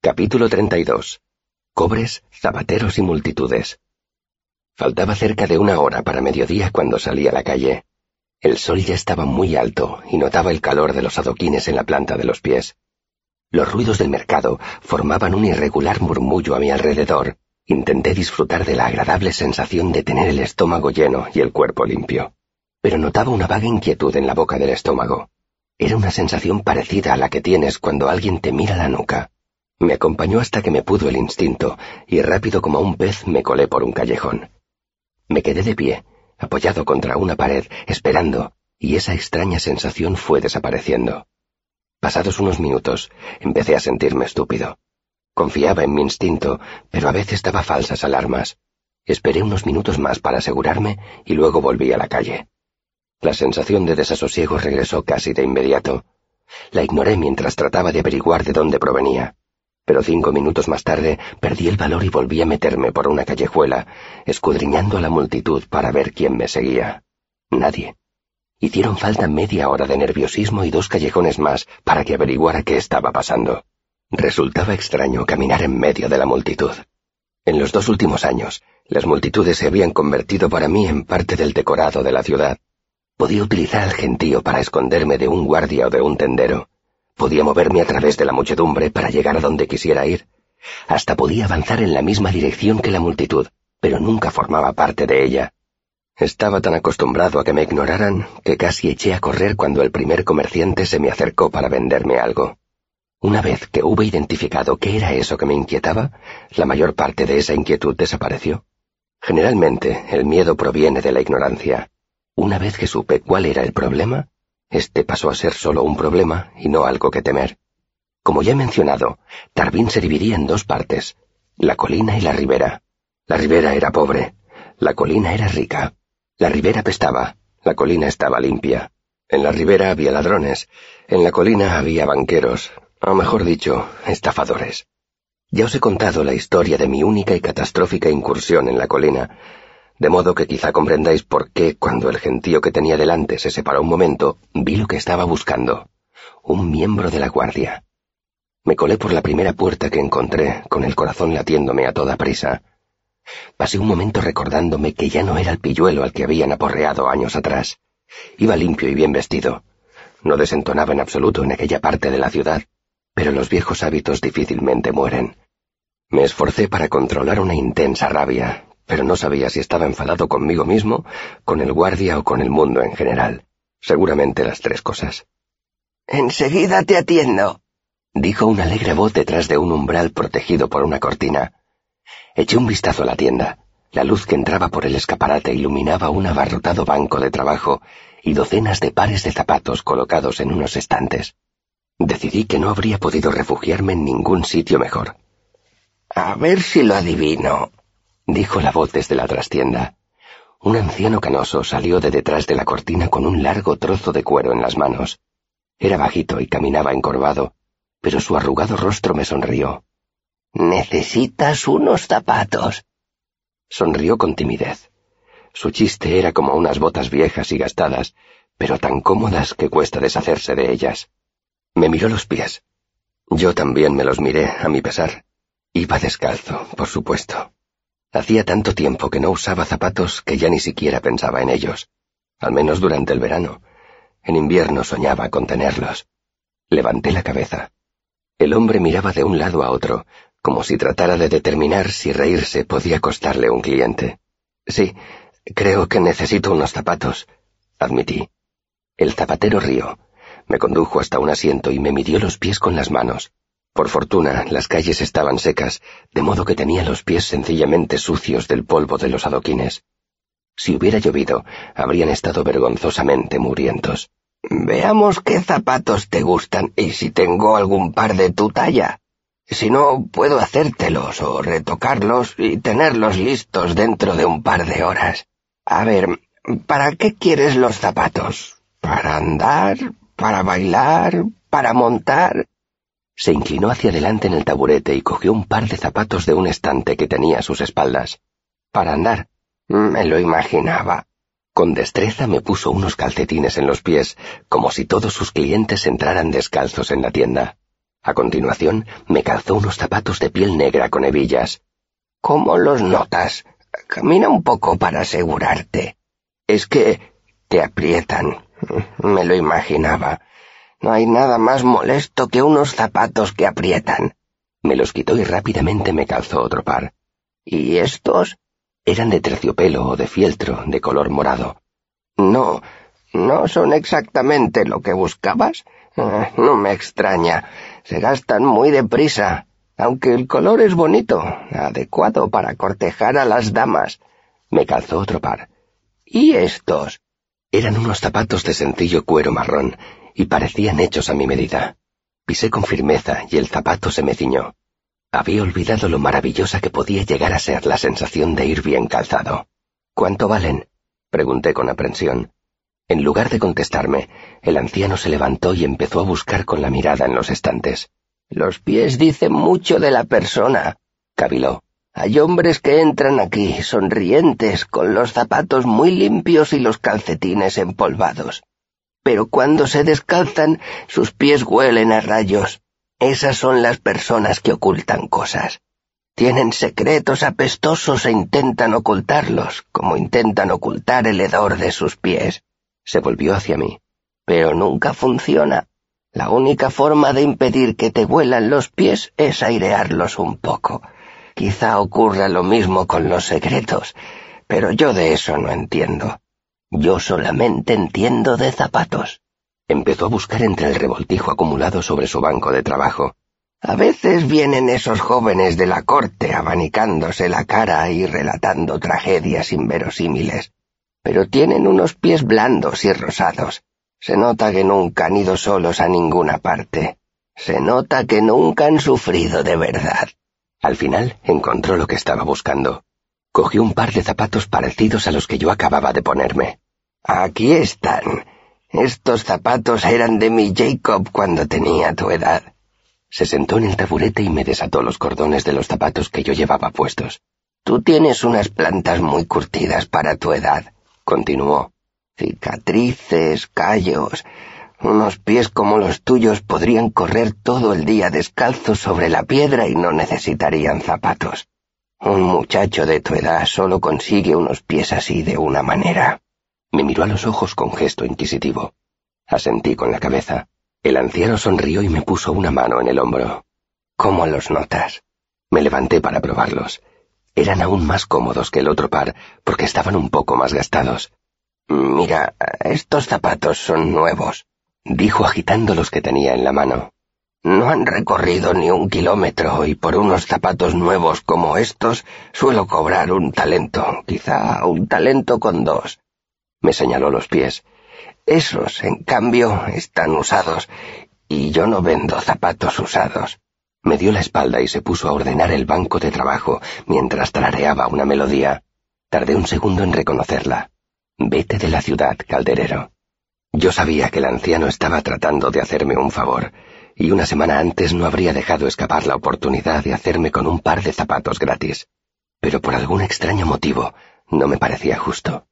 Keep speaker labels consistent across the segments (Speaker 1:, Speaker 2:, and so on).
Speaker 1: Capítulo 32. Cobres, zapateros y multitudes. Faltaba cerca de una hora para mediodía cuando salí a la calle. El sol ya estaba muy alto y notaba el calor de los adoquines en la planta de los pies. Los ruidos del mercado formaban un irregular murmullo a mi alrededor. Intenté disfrutar de la agradable sensación de tener el estómago lleno y el cuerpo limpio. Pero notaba una vaga inquietud en la boca del estómago. Era una sensación parecida a la que tienes cuando alguien te mira la nuca. Me acompañó hasta que me pudo el instinto, y rápido como un pez me colé por un callejón. Me quedé de pie, apoyado contra una pared, esperando, y esa extraña sensación fue desapareciendo. Pasados unos minutos, empecé a sentirme estúpido. Confiaba en mi instinto, pero a veces daba falsas alarmas. Esperé unos minutos más para asegurarme y luego volví a la calle. La sensación de desasosiego regresó casi de inmediato. La ignoré mientras trataba de averiguar de dónde provenía. Pero cinco minutos más tarde perdí el valor y volví a meterme por una callejuela, escudriñando a la multitud para ver quién me seguía. Nadie. Hicieron falta media hora de nerviosismo y dos callejones más para que averiguara qué estaba pasando. Resultaba extraño caminar en medio de la multitud. En los dos últimos años, las multitudes se habían convertido para mí en parte del decorado de la ciudad. Podía utilizar al gentío para esconderme de un guardia o de un tendero. Podía moverme a través de la muchedumbre para llegar a donde quisiera ir. Hasta podía avanzar en la misma dirección que la multitud, pero nunca formaba parte de ella. Estaba tan acostumbrado a que me ignoraran que casi eché a correr cuando el primer comerciante se me acercó para venderme algo. Una vez que hube identificado qué era eso que me inquietaba, la mayor parte de esa inquietud desapareció. Generalmente, el miedo proviene de la ignorancia. Una vez que supe cuál era el problema, este pasó a ser solo un problema y no algo que temer. Como ya he mencionado, Tarbín se dividía en dos partes, la colina y la ribera. La ribera era pobre, la colina era rica. La ribera pestaba, la colina estaba limpia. En la ribera había ladrones, en la colina había banqueros, o mejor dicho, estafadores. Ya os he contado la historia de mi única y catastrófica incursión en la colina, de modo que quizá comprendáis por qué, cuando el gentío que tenía delante se separó un momento, vi lo que estaba buscando. Un miembro de la guardia. Me colé por la primera puerta que encontré, con el corazón latiéndome a toda prisa. Pasé un momento recordándome que ya no era el pilluelo al que habían aporreado años atrás. Iba limpio y bien vestido. No desentonaba en absoluto en aquella parte de la ciudad, pero los viejos hábitos difícilmente mueren. Me esforcé para controlar una intensa rabia, pero no sabía si estaba enfadado conmigo mismo, con el guardia o con el mundo en general. Seguramente las tres cosas.
Speaker 2: Enseguida te atiendo,
Speaker 1: dijo una alegre voz detrás de un umbral protegido por una cortina. Eché un vistazo a la tienda. La luz que entraba por el escaparate iluminaba un abarrotado banco de trabajo y docenas de pares de zapatos colocados en unos estantes. Decidí que no habría podido refugiarme en ningún sitio mejor.
Speaker 2: A ver si lo adivino,
Speaker 1: dijo la voz desde la trastienda. Un anciano canoso salió de detrás de la cortina con un largo trozo de cuero en las manos. Era bajito y caminaba encorvado, pero su arrugado rostro me sonrió.
Speaker 2: Necesitas unos zapatos.
Speaker 1: Sonrió con timidez. Su chiste era como unas botas viejas y gastadas, pero tan cómodas que cuesta deshacerse de ellas. Me miró los pies. Yo también me los miré, a mi pesar. Iba descalzo, por supuesto. Hacía tanto tiempo que no usaba zapatos que ya ni siquiera pensaba en ellos, al menos durante el verano. En invierno soñaba con tenerlos. Levanté la cabeza. El hombre miraba de un lado a otro, como si tratara de determinar si reírse podía costarle un cliente. Sí, creo que necesito unos zapatos, admití. El zapatero rió. Me condujo hasta un asiento y me midió los pies con las manos. Por fortuna, las calles estaban secas, de modo que tenía los pies sencillamente sucios del polvo de los adoquines. Si hubiera llovido, habrían estado vergonzosamente murientos.
Speaker 2: Veamos qué zapatos te gustan y si tengo algún par de tu talla. Si no, puedo hacértelos o retocarlos y tenerlos listos dentro de un par de horas. A ver, ¿para qué quieres los zapatos? ¿Para andar? ¿Para bailar? ¿Para montar?
Speaker 1: Se inclinó hacia adelante en el taburete y cogió un par de zapatos de un estante que tenía a sus espaldas. Para andar.
Speaker 2: Me lo imaginaba.
Speaker 1: Con destreza me puso unos calcetines en los pies, como si todos sus clientes entraran descalzos en la tienda. A continuación, me calzó unos zapatos de piel negra con hebillas.
Speaker 2: ¿Cómo los notas? Camina un poco para asegurarte. Es que te aprietan. Me lo imaginaba. No hay nada más molesto que unos zapatos que aprietan.
Speaker 1: Me los quitó y rápidamente me calzó otro par.
Speaker 2: ¿Y estos?
Speaker 1: Eran de terciopelo o de fieltro, de color morado.
Speaker 2: No, no son exactamente lo que buscabas. Ah, no me extraña. Se gastan muy deprisa, aunque el color es bonito, adecuado para cortejar a las damas.
Speaker 1: Me calzó otro par.
Speaker 2: ¿Y estos?
Speaker 1: Eran unos zapatos de sencillo cuero marrón y parecían hechos a mi medida. Pisé con firmeza y el zapato se me ciñó. Había olvidado lo maravillosa que podía llegar a ser la sensación de ir bien calzado. ¿Cuánto valen? pregunté con aprensión. En lugar de contestarme, el anciano se levantó y empezó a buscar con la mirada en los estantes.
Speaker 2: Los pies dicen mucho de la persona, caviló. Hay hombres que entran aquí, sonrientes, con los zapatos muy limpios y los calcetines empolvados. Pero cuando se descalzan, sus pies huelen a rayos. Esas son las personas que ocultan cosas. Tienen secretos apestosos e intentan ocultarlos, como intentan ocultar el hedor de sus pies.
Speaker 1: Se volvió hacia mí.
Speaker 2: Pero nunca funciona. La única forma de impedir que te huelan los pies es airearlos un poco. Quizá ocurra lo mismo con los secretos, pero yo de eso no entiendo. Yo solamente entiendo de zapatos.
Speaker 1: Empezó a buscar entre el revoltijo acumulado sobre su banco de trabajo.
Speaker 2: A veces vienen esos jóvenes de la corte abanicándose la cara y relatando tragedias inverosímiles pero tienen unos pies blandos y rosados. Se nota que nunca han ido solos a ninguna parte. Se nota que nunca han sufrido de verdad.
Speaker 1: Al final encontró lo que estaba buscando. Cogió un par de zapatos parecidos a los que yo acababa de ponerme.
Speaker 2: Aquí están. Estos zapatos eran de mi Jacob cuando tenía tu edad.
Speaker 1: Se sentó en el taburete y me desató los cordones de los zapatos que yo llevaba puestos.
Speaker 2: Tú tienes unas plantas muy curtidas para tu edad continuó. Cicatrices, callos. Unos pies como los tuyos podrían correr todo el día descalzos sobre la piedra y no necesitarían zapatos. Un muchacho de tu edad solo consigue unos pies así de una manera.
Speaker 1: Me miró a los ojos con gesto inquisitivo. Asentí con la cabeza. El anciano sonrió y me puso una mano en el hombro.
Speaker 2: ¿Cómo los notas?
Speaker 1: Me levanté para probarlos. Eran aún más cómodos que el otro par, porque estaban un poco más gastados.
Speaker 2: Mira, estos zapatos son nuevos, dijo agitando los que tenía en la mano. No han recorrido ni un kilómetro y por unos zapatos nuevos como estos suelo cobrar un talento, quizá un talento con dos.
Speaker 1: Me señaló los pies.
Speaker 2: Esos, en cambio, están usados y yo no vendo zapatos usados.
Speaker 1: Me dio la espalda y se puso a ordenar el banco de trabajo mientras tarareaba una melodía. Tardé un segundo en reconocerla. Vete de la ciudad, calderero. Yo sabía que el anciano estaba tratando de hacerme un favor, y una semana antes no habría dejado escapar la oportunidad de hacerme con un par de zapatos gratis. Pero por algún extraño motivo no me parecía justo.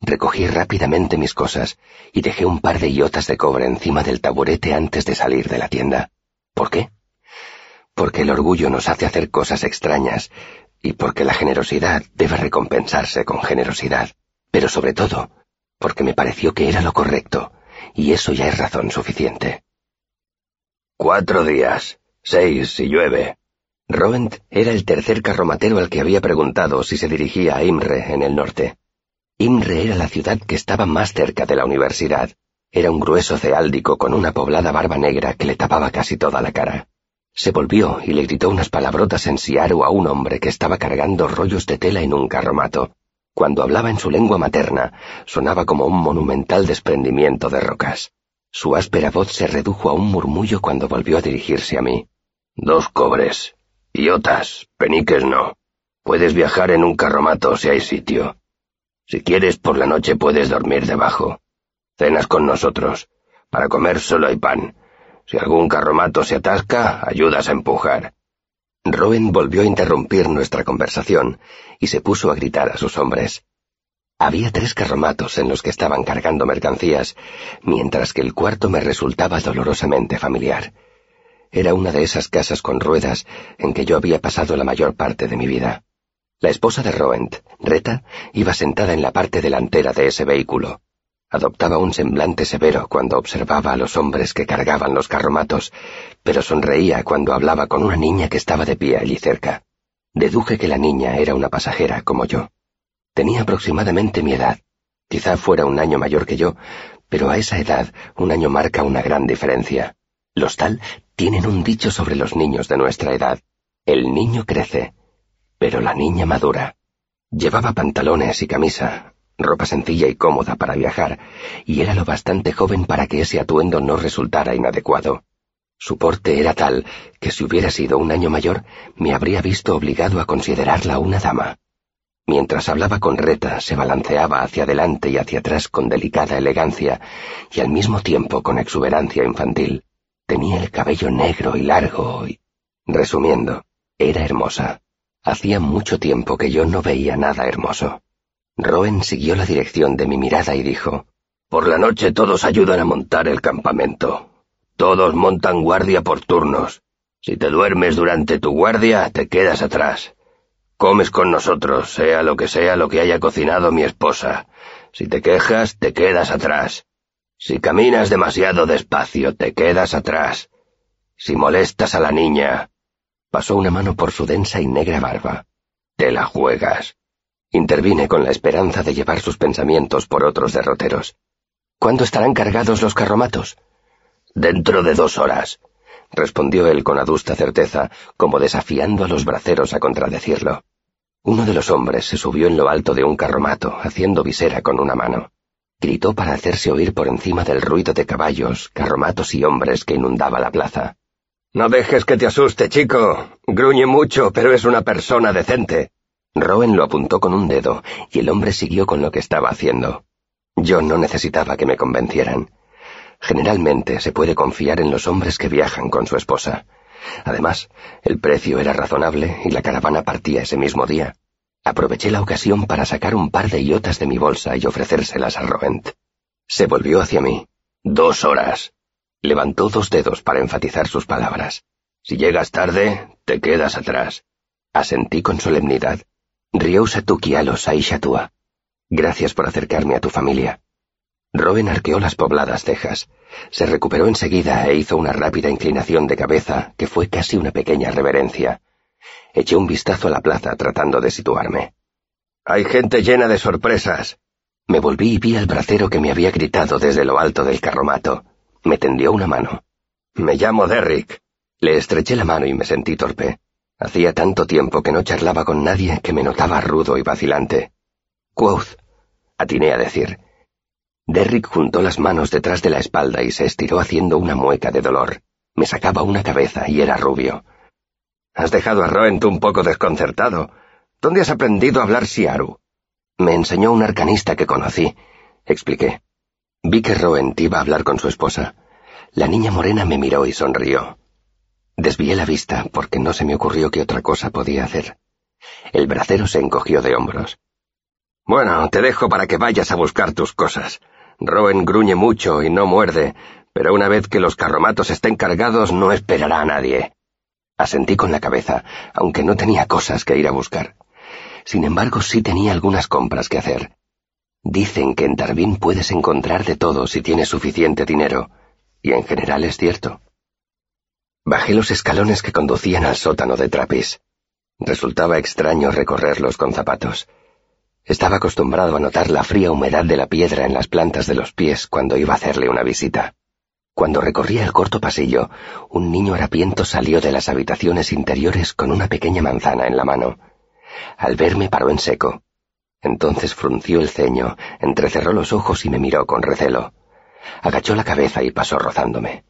Speaker 1: Recogí rápidamente mis cosas y dejé un par de iotas de cobre encima del taburete antes de salir de la tienda. ¿Por qué? porque el orgullo nos hace hacer cosas extrañas y porque la generosidad debe recompensarse con generosidad, pero sobre todo porque me pareció que era lo correcto, y eso ya es razón suficiente.
Speaker 3: Cuatro días, seis si llueve.
Speaker 1: Rowent era el tercer carromatero al que había preguntado si se dirigía a Imre en el norte. Imre era la ciudad que estaba más cerca de la universidad. Era un grueso ceáldico con una poblada barba negra que le tapaba casi toda la cara. Se volvió y le gritó unas palabrotas en siaru a un hombre que estaba cargando rollos de tela en un carromato. Cuando hablaba en su lengua materna, sonaba como un monumental desprendimiento de rocas. Su áspera voz se redujo a un murmullo cuando volvió a dirigirse a mí.
Speaker 3: Dos cobres. Iotas, peniques no. Puedes viajar en un carromato si hay sitio. Si quieres, por la noche puedes dormir debajo. Cenas con nosotros. Para comer solo hay pan si algún carromato se atasca, ayudas a empujar.
Speaker 1: Rowan volvió a interrumpir nuestra conversación y se puso a gritar a sus hombres. Había tres carromatos en los que estaban cargando mercancías, mientras que el cuarto me resultaba dolorosamente familiar. Era una de esas casas con ruedas en que yo había pasado la mayor parte de mi vida. La esposa de Roent, Reta, iba sentada en la parte delantera de ese vehículo. Adoptaba un semblante severo cuando observaba a los hombres que cargaban los carromatos, pero sonreía cuando hablaba con una niña que estaba de pie allí cerca. Deduje que la niña era una pasajera como yo. Tenía aproximadamente mi edad. Quizá fuera un año mayor que yo, pero a esa edad un año marca una gran diferencia. Los tal tienen un dicho sobre los niños de nuestra edad. El niño crece, pero la niña madura. Llevaba pantalones y camisa, ropa sencilla y cómoda para viajar, y era lo bastante joven para que ese atuendo no resultara inadecuado. Su porte era tal que si hubiera sido un año mayor, me habría visto obligado a considerarla una dama. Mientras hablaba con Reta, se balanceaba hacia adelante y hacia atrás con delicada elegancia y al mismo tiempo con exuberancia infantil. Tenía el cabello negro y largo y... Resumiendo, era hermosa. Hacía mucho tiempo que yo no veía nada hermoso. Roen siguió la dirección de mi mirada y dijo, Por la noche todos ayudan a montar el campamento. Todos montan guardia por turnos. Si te duermes durante tu guardia, te quedas atrás. Comes con nosotros, sea lo que sea lo que haya cocinado mi esposa. Si te quejas, te quedas atrás. Si caminas demasiado despacio, te quedas atrás. Si molestas a la niña... Pasó una mano por su densa y negra barba. Te la juegas. Intervine con la esperanza de llevar sus pensamientos por otros derroteros. ¿Cuándo estarán cargados los carromatos? Dentro de dos horas respondió él con adusta certeza, como desafiando a los braceros a contradecirlo. Uno de los hombres se subió en lo alto de un carromato, haciendo visera con una mano. Gritó para hacerse oír por encima del ruido de caballos, carromatos y hombres que inundaba la plaza. No dejes que te asuste, chico. Gruñe mucho, pero es una persona decente. Rowen lo apuntó con un dedo, y el hombre siguió con lo que estaba haciendo. Yo no necesitaba que me convencieran. Generalmente se puede confiar en los hombres que viajan con su esposa. Además, el precio era razonable y la caravana partía ese mismo día. Aproveché la ocasión para sacar un par de iotas de mi bolsa y ofrecérselas a Rovent. Se volvió hacia mí. Dos horas. Levantó dos dedos para enfatizar sus palabras. Si llegas tarde, te quedas atrás. Asentí con solemnidad. Riousa tukialos aishatua. Gracias por acercarme a tu familia. Rowen arqueó las pobladas cejas. Se recuperó enseguida e hizo una rápida inclinación de cabeza que fue casi una pequeña reverencia. Eché un vistazo a la plaza tratando de situarme. Hay gente llena de sorpresas. Me volví y vi al bracero que me había gritado desde lo alto del carromato. Me tendió una mano. Me llamo Derrick. Le estreché la mano y me sentí torpe. Hacía tanto tiempo que no charlaba con nadie que me notaba rudo y vacilante. Quoth, atiné a decir. Derrick juntó las manos detrás de la espalda y se estiró haciendo una mueca de dolor. Me sacaba una cabeza y era rubio. Has dejado a Roent un poco desconcertado. ¿Dónde has aprendido a hablar Siaru? Me enseñó un arcanista que conocí, expliqué. Vi que Roent iba a hablar con su esposa. La niña morena me miró y sonrió. Desvié la vista porque no se me ocurrió qué otra cosa podía hacer. El bracero se encogió de hombros. Bueno, te dejo para que vayas a buscar tus cosas. Roen gruñe mucho y no muerde, pero una vez que los carromatos estén cargados no esperará a nadie. Asentí con la cabeza, aunque no tenía cosas que ir a buscar. Sin embargo, sí tenía algunas compras que hacer. Dicen que en Darwin puedes encontrar de todo si tienes suficiente dinero, y en general es cierto. Bajé los escalones que conducían al sótano de Trapis. Resultaba extraño recorrerlos con zapatos. Estaba acostumbrado a notar la fría humedad de la piedra en las plantas de los pies cuando iba a hacerle una visita. Cuando recorría el corto pasillo, un niño harapiento salió de las habitaciones interiores con una pequeña manzana en la mano. Al verme paró en seco. Entonces frunció el ceño, entrecerró los ojos y me miró con recelo. Agachó la cabeza y pasó rozándome.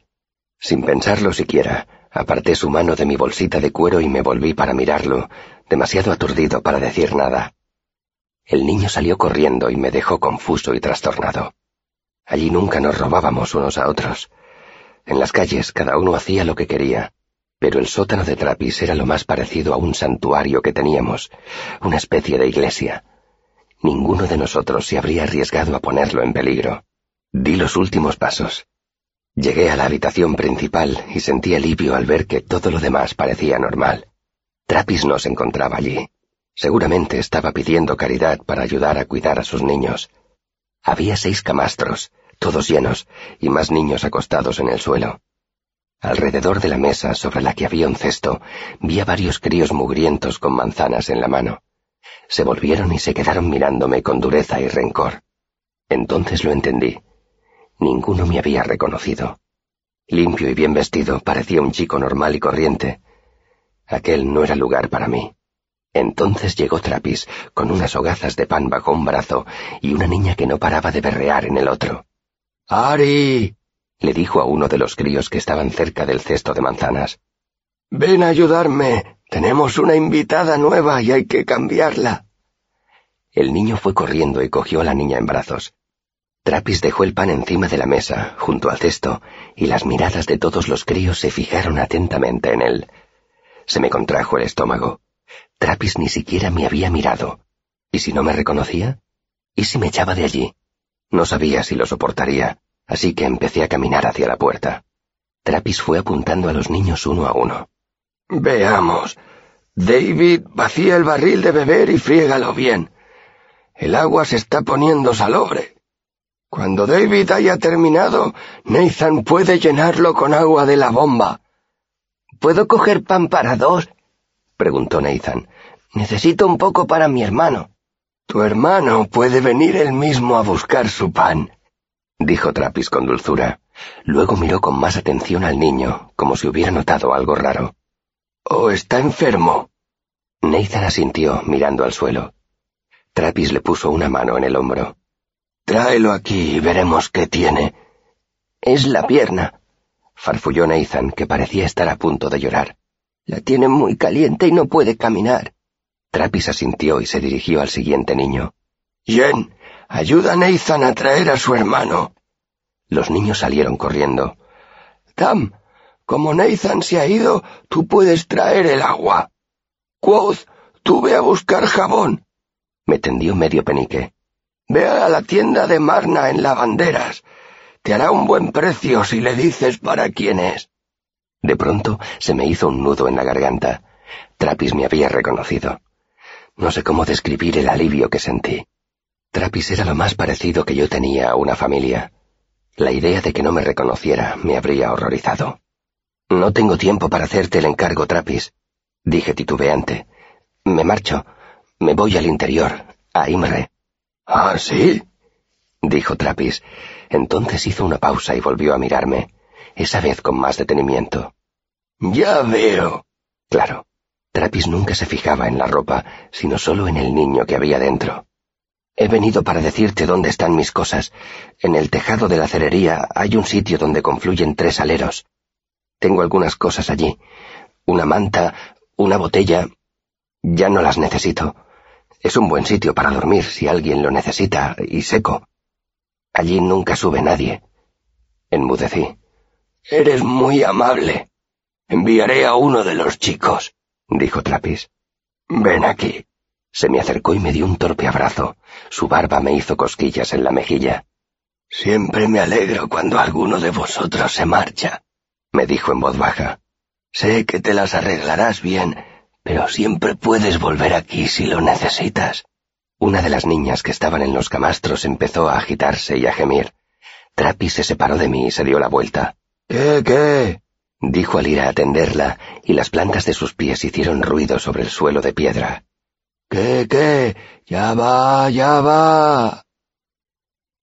Speaker 1: Sin pensarlo siquiera, aparté su mano de mi bolsita de cuero y me volví para mirarlo, demasiado aturdido para decir nada. El niño salió corriendo y me dejó confuso y trastornado. Allí nunca nos robábamos unos a otros. En las calles cada uno hacía lo que quería, pero el sótano de Trapis era lo más parecido a un santuario que teníamos, una especie de iglesia. Ninguno de nosotros se habría arriesgado a ponerlo en peligro. Di los últimos pasos. Llegué a la habitación principal y sentí alivio al ver que todo lo demás parecía normal. Trappis no se encontraba allí. Seguramente estaba pidiendo caridad para ayudar a cuidar a sus niños. Había seis camastros, todos llenos, y más niños acostados en el suelo. Alrededor de la mesa sobre la que había un cesto, vi a varios críos mugrientos con manzanas en la mano. Se volvieron y se quedaron mirándome con dureza y rencor. Entonces lo entendí. Ninguno me había reconocido. Limpio y bien vestido, parecía un chico normal y corriente. Aquel no era lugar para mí. Entonces llegó Trapis, con unas hogazas de pan bajo un brazo y una niña que no paraba de berrear en el otro.
Speaker 2: ¡Ari!
Speaker 1: le dijo a uno de los críos que estaban cerca del cesto de manzanas.
Speaker 2: Ven a ayudarme. Tenemos una invitada nueva y hay que cambiarla.
Speaker 1: El niño fue corriendo y cogió a la niña en brazos. Trapis dejó el pan encima de la mesa, junto al cesto, y las miradas de todos los críos se fijaron atentamente en él. Se me contrajo el estómago. Trapis ni siquiera me había mirado. ¿Y si no me reconocía? ¿Y si me echaba de allí? No sabía si lo soportaría, así que empecé a caminar hacia la puerta. Trapis fue apuntando a los niños uno a uno.
Speaker 2: Veamos. David, vacía el barril de beber y friégalo bien. El agua se está poniendo salobre. Cuando David haya terminado, Nathan puede llenarlo con agua de la bomba.
Speaker 4: ¿Puedo coger pan para dos? Preguntó Nathan. Necesito un poco para mi hermano.
Speaker 2: Tu hermano puede venir él mismo a buscar su pan, dijo Trapis con dulzura.
Speaker 1: Luego miró con más atención al niño, como si hubiera notado algo raro.
Speaker 2: ¿O está enfermo?
Speaker 1: Nathan asintió, mirando al suelo. Trapis le puso una mano en el hombro.
Speaker 2: Tráelo aquí y veremos qué tiene.
Speaker 4: Es la pierna,
Speaker 1: farfulló Nathan, que parecía estar a punto de llorar.
Speaker 4: La tiene muy caliente y no puede caminar.
Speaker 1: Trapis asintió y se dirigió al siguiente niño.
Speaker 2: Jen, ayuda a Nathan a traer a su hermano.
Speaker 1: Los niños salieron corriendo.
Speaker 2: Tam, como Nathan se ha ido, tú puedes traer el agua. Quoth, tú ve a buscar jabón.
Speaker 1: Me tendió medio penique.
Speaker 2: Ve a la tienda de Marna en lavanderas. Te hará un buen precio si le dices para quién es.
Speaker 1: De pronto se me hizo un nudo en la garganta. Trapis me había reconocido. No sé cómo describir el alivio que sentí. Trapis era lo más parecido que yo tenía a una familia. La idea de que no me reconociera me habría horrorizado. No tengo tiempo para hacerte el encargo, Trapis, dije titubeante. Me marcho. Me voy al interior, a Imre.
Speaker 2: ¿Ah, sí?
Speaker 1: dijo Trapis. Entonces hizo una pausa y volvió a mirarme, esa vez con más detenimiento.
Speaker 2: Ya veo.
Speaker 1: Claro, Trapis nunca se fijaba en la ropa, sino solo en el niño que había dentro. He venido para decirte dónde están mis cosas. En el tejado de la cerería hay un sitio donde confluyen tres aleros. Tengo algunas cosas allí. Una manta, una botella. Ya no las necesito. Es un buen sitio para dormir si alguien lo necesita, y seco. Allí nunca sube nadie. Enmudecí.
Speaker 2: Eres muy amable. Enviaré a uno de los chicos, dijo Trapis. Ven aquí.
Speaker 1: Se me acercó y me dio un torpe abrazo. Su barba me hizo cosquillas en la mejilla.
Speaker 2: Siempre me alegro cuando alguno de vosotros se marcha, me dijo en voz baja. Sé que te las arreglarás bien, pero siempre puedes volver aquí si lo necesitas.
Speaker 1: Una de las niñas que estaban en los camastros empezó a agitarse y a gemir. Trapi se separó de mí y se dio la vuelta.
Speaker 2: ¿Qué, qué?
Speaker 1: Dijo al ir a atenderla, y las plantas de sus pies hicieron ruido sobre el suelo de piedra.
Speaker 2: ¿Qué, qué? Ya va, ya va.